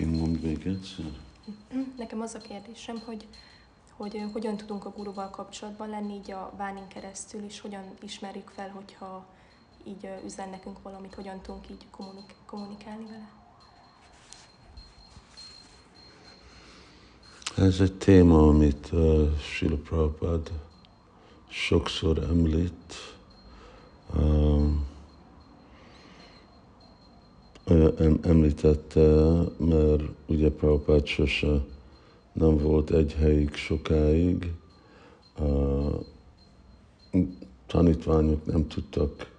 Ki mond még egyszer? Nekem az a kérdésem, hogy, hogy hogyan tudunk a guruval kapcsolatban lenni így a vánin keresztül, és hogyan ismerjük fel, hogyha így üzen nekünk valamit, hogyan tudunk így kommunik- kommunikálni vele. Ez egy téma, amit uh, Srila Prabhupada sokszor említ. Um, említette, mert ugye Prabhupada sose nem volt egy helyig sokáig. Uh, tanítványok nem tudtak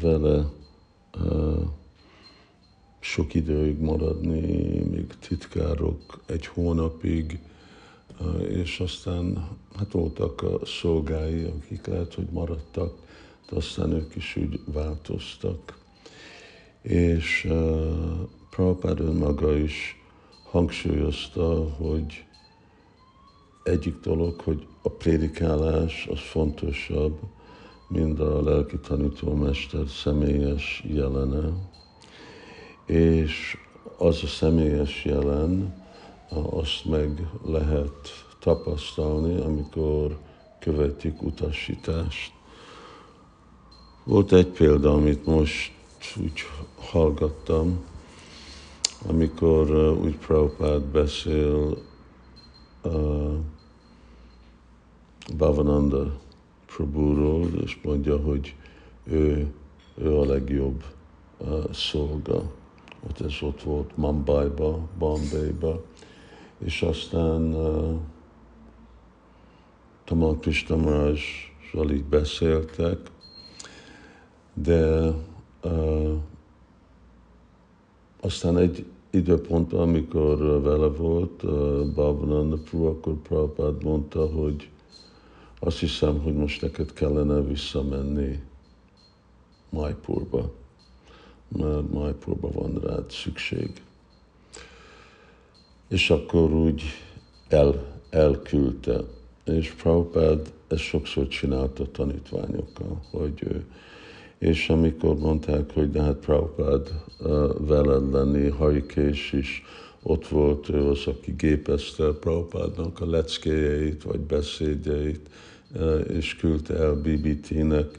vele sok időig maradni, még titkárok egy hónapig, és aztán hát voltak a szolgái, akik lehet, hogy maradtak, de aztán ők is úgy változtak. És uh, Prabhupád önmaga is hangsúlyozta, hogy egyik dolog, hogy a prédikálás az fontosabb, mint a lelki tanítómester személyes jelene. És az a személyes jelen, azt meg lehet tapasztalni, amikor követjük utasítást. Volt egy példa, amit most úgy hallgattam, amikor uh, úgy Prabhupád beszél uh, Bhavananda Prabhuról, és mondja, hogy ő, ő a legjobb uh, szolga. Ott ez ott volt Mumbai-ba, Bombay-ba, és aztán uh, Tamal Krishna Maharajsral így beszéltek, de aztán egy időpontban, amikor vele volt Bhavananda Prabhu, akkor Prabhupád mondta, hogy azt hiszem, hogy most neked kellene visszamenni Majpurba, mert Majpurba van rád szükség. És akkor úgy el, elküldte. És Prabhupád ezt sokszor csinálta tanítványokkal, hogy ő, és amikor mondták, hogy de hát Prabhupád veled lenni, Harikés is ott volt, ő az, aki gépezte Prabhupádnak a leckéjeit, vagy beszédjeit, és küldte el BBT-nek,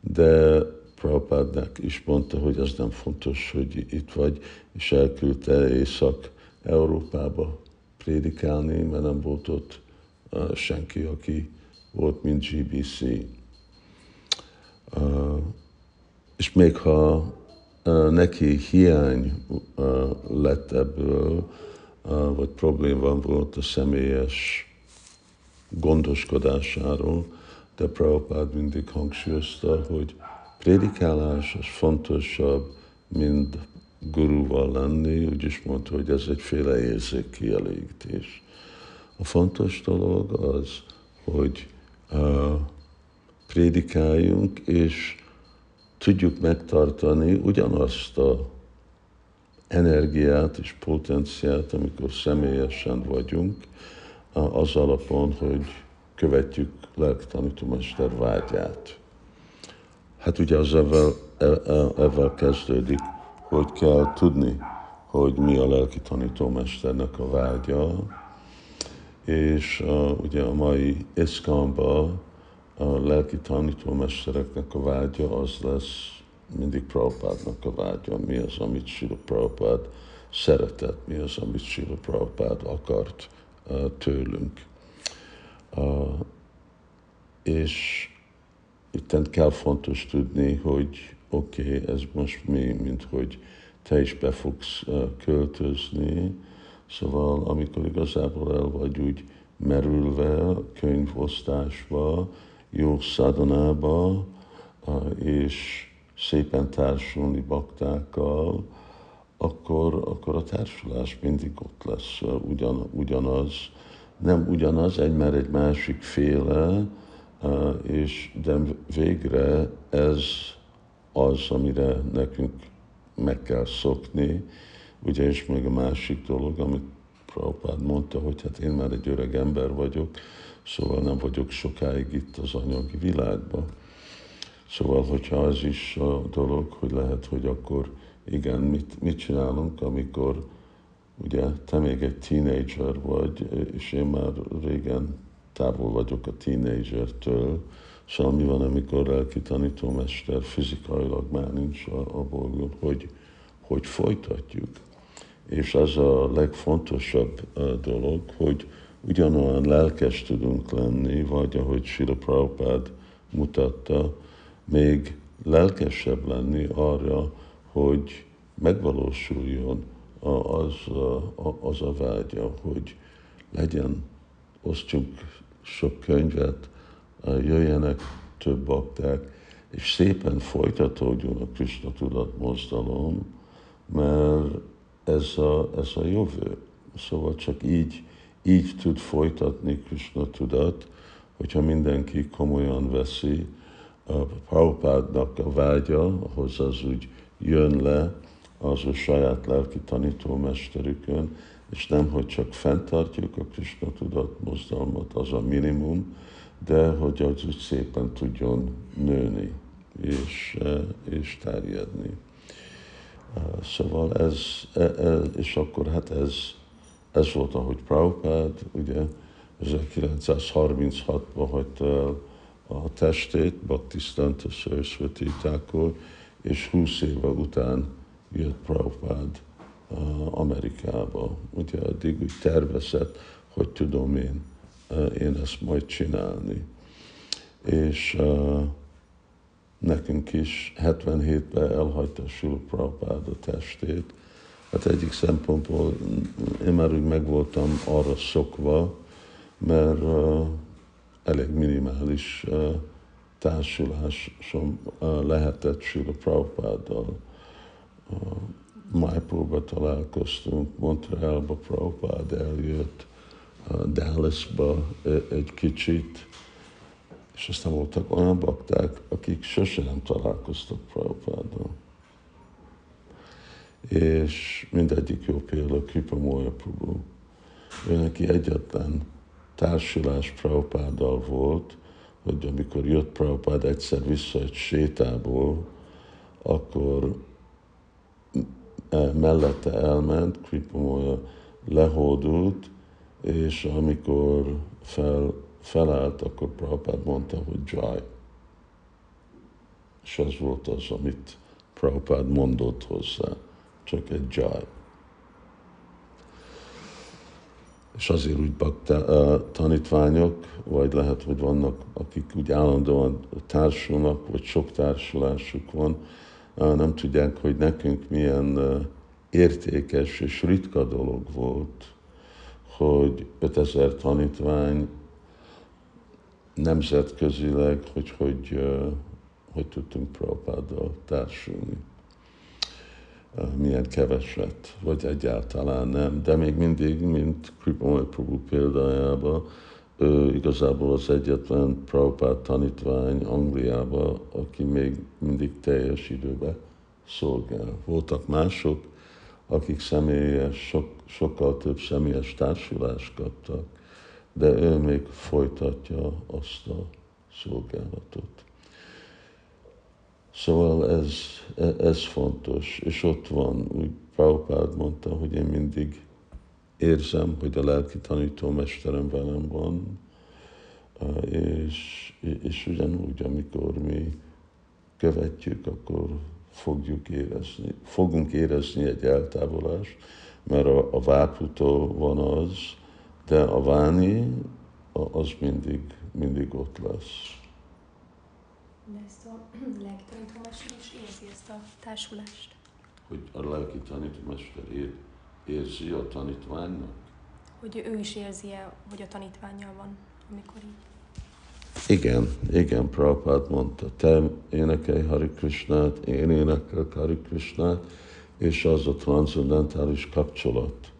de Prabhupádnak is mondta, hogy ez nem fontos, hogy itt vagy, és elküldte Észak-Európába prédikálni, mert nem volt ott senki, aki volt, mint GBC. Uh, és még ha neki hiány lett ebből, vagy probléma volt a személyes gondoskodásáról, de Prabhupád mindig hangsúlyozta, hogy prédikálás az fontosabb, mint guruval lenni, úgyis mondta, hogy ez egyféle érzékkielégítés. A fontos dolog az, hogy uh, prédikáljunk, és tudjuk megtartani ugyanazt a energiát és potenciát, amikor személyesen vagyunk, az alapon, hogy követjük lelktanítómester vágyát. Hát ugye az ezzel, ezzel kezdődik, hogy kell tudni, hogy mi a lelki tanítómesternek a vágya, és uh, ugye a mai iszkamba a lelki tanítómestereknek a vágya az lesz mindig Prabhupádnak a vágya, mi az, amit Sila Prabhupád szeretett, mi az, amit Sila Prabhupád akart uh, tőlünk. Uh, és itt kell fontos tudni, hogy oké, okay, ez most mi, mint hogy te is be fogsz uh, költözni, szóval amikor igazából el vagy úgy merülve, könyvosztásba, jó szadonába, és szépen társulni baktákkal, akkor, akkor a társulás mindig ott lesz, ugyan, ugyanaz. Nem ugyanaz, egy már egy másik féle, és de végre ez az, amire nekünk meg kell szokni, ugye, és még a másik dolog, amit Prabhupád mondta, hogy hát én már egy öreg ember vagyok, szóval nem vagyok sokáig itt az anyagi világban. Szóval, hogyha az is a dolog, hogy lehet, hogy akkor igen, mit, mit csinálunk, amikor ugye te még egy tínédzser vagy, és én már régen távol vagyok a tínédzsertől, szóval mi van, amikor lelki tanítómester fizikailag már nincs a, a bolygón, hogy, hogy folytatjuk. És az a legfontosabb dolog, hogy ugyanolyan lelkes tudunk lenni, vagy ahogy Sila Prabhupád mutatta, még lelkesebb lenni arra, hogy megvalósuljon az, az a vágya, hogy legyen, osztjuk sok könyvet, jöjjenek több bakták, és szépen folytatódjon a Krishna tudat mozdalom, mert ez a, ez a jövő. Szóval csak így, így tud folytatni Krishna tudat, hogyha mindenki komolyan veszi a Prabhupádnak a vágya, ahhoz az úgy jön le az ő saját lelki tanítómesterükön, és nem, hogy csak fenntartjuk a Krishna tudat mozdalmat, az a minimum, de hogy az úgy szépen tudjon nőni és, és terjedni. Szóval ez, ez, e, és akkor hát ez, ez volt, ahogy Prabhupád, ugye 1936-ban hagyta el a testét, Bhaktisztanta Saraswati Thakur, és 20 éve után jött Prabhupád uh, Amerikába. Ugye addig úgy tervezett, hogy tudom én, uh, én ezt majd csinálni. És uh, nekünk is 77-ben elhagyta Sula a testét. Hát egyik szempontból én már úgy megvoltam arra szokva, mert uh, elég minimális uh, társulásom uh, lehetett Sula Prabhupáddal. Uh, Májpóba találkoztunk, Montrealba Prabhupád eljött, uh, Dallasba egy kicsit, és aztán voltak olyan bakták, akik sose nem találkoztak Prabhupáddal. És mindegyik jó példa Kripa Moya Prabhu. Ő neki egyetlen társulás Prabhupáddal volt, hogy amikor jött Prabhupád egyszer vissza egy sétából, akkor mellette elment, Kripamoya lehódult, és amikor fel, felállt, akkor Prabhupád mondta, hogy Jai. És az volt az, amit Prabhupád mondott hozzá, csak egy Jai. és azért úgy bakta, tanítványok, vagy lehet, hogy vannak, akik úgy állandóan társulnak, vagy sok társulásuk van, nem tudják, hogy nekünk milyen értékes és ritka dolog volt, hogy 5000 tanítvány nemzetközileg, hogy hogy, hogy tudtunk Prabhupáddal társulni milyen keveset, vagy egyáltalán nem. De még mindig, mint Kripamai Prabhu példájában, ő igazából az egyetlen Prabhupád tanítvány Angliába, aki még mindig teljes időben szolgál. Voltak mások, akik személyes, sok, sokkal több személyes társulást kaptak, de ő még folytatja azt a szolgálatot. Szóval ez, ez fontos, és ott van, úgy Prabhupád mondta, hogy én mindig érzem, hogy a lelki tanítómesterem velem van, és, és ugyanúgy, amikor mi követjük, akkor fogjuk érezni, fogunk érezni egy eltávolást, mert a, a váputó van az, de a váni az mindig, mindig ott lesz. De ezt a lelki tanítómester is érzi ezt a társulást. Hogy a lelki tanítómester ér, érzi a tanítványnak? Hogy ő is érzi -e, hogy a tanítványjal van, amikor így. Igen, igen, Prabhupád mondta, te énekelj Hari Krishnát, én énekelek Hari Krishnát, és az a transzendentális kapcsolat,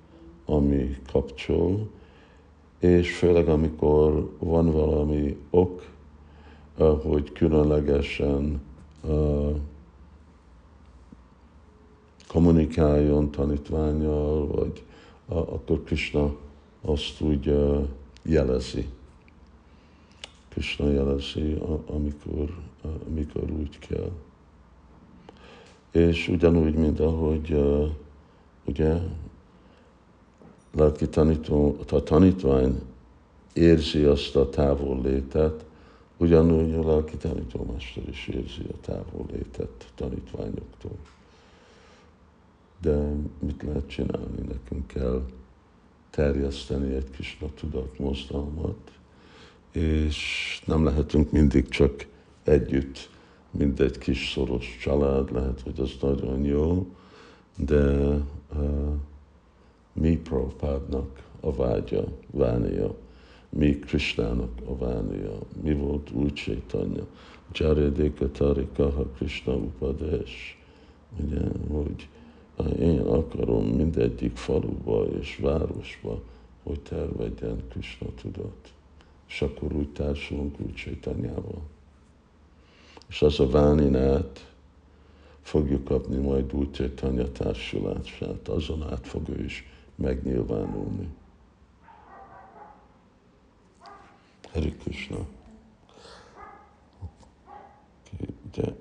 ami kapcsol, és főleg amikor van valami ok, hogy különlegesen kommunikáljon tanítványal, vagy akkor Krishna azt úgy jelezi. Krishna jelezi, amikor, amikor úgy kell. És ugyanúgy, mint ahogy ugye, lelki tanító, a tanítvány érzi azt a távol létet, ugyanúgy a lelki tanítómester is érzi a távol létet tanítványoktól. De mit lehet csinálni? Nekünk kell terjeszteni egy kis tudat mozdalmat, és nem lehetünk mindig csak együtt, mint egy kis szoros család, lehet, hogy az nagyon jó, de uh, mi Prabhupádnak a vágya, vánia, mi Kristának a vánia, mi volt új Csaitanya, Jaredéka Tarikaha Krishna Upadés, ugye, hogy én akarom mindegyik faluba és városba, hogy tervedjen Krishna tudat. És akkor úgy társulunk úgy Csaitanyával. És az a váninát fogjuk kapni majd úgy Csaitanya társulását, azon át fog ő is megnyilvánulni. Hare Krishna. Okay,